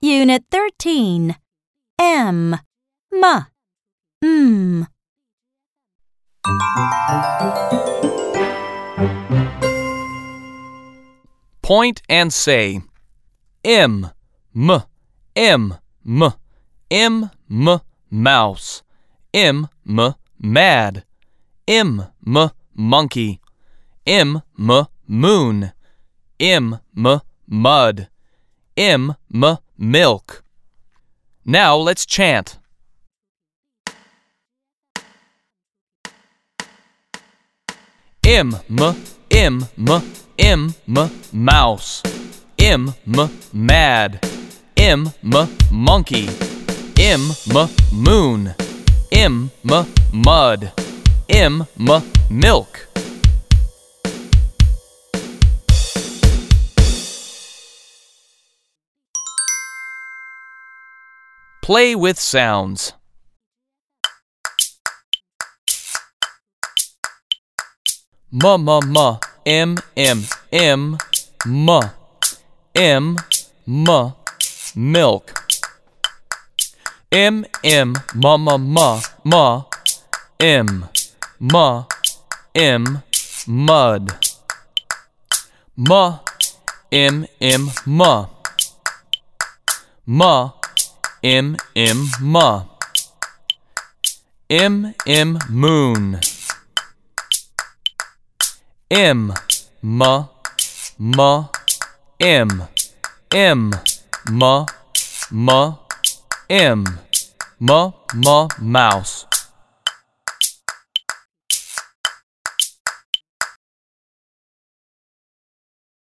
Unit 13 M M M Point and say M M M M M M mouse M M mad M M monkey M M moon M, M, mud. M, M, milk. Now let's chant. M, M, M, M, M, M, mouse. M, M, mad. M, M, monkey. M, M, moon. M, M, mud. M, M, milk. Play with sounds. Ma ma ma m m m ma m ma milk m m ma ma ma ma m ma m mud ma m m ma ma M M ma. M M moon. M ma ma M M ma ma M ma ma mouse.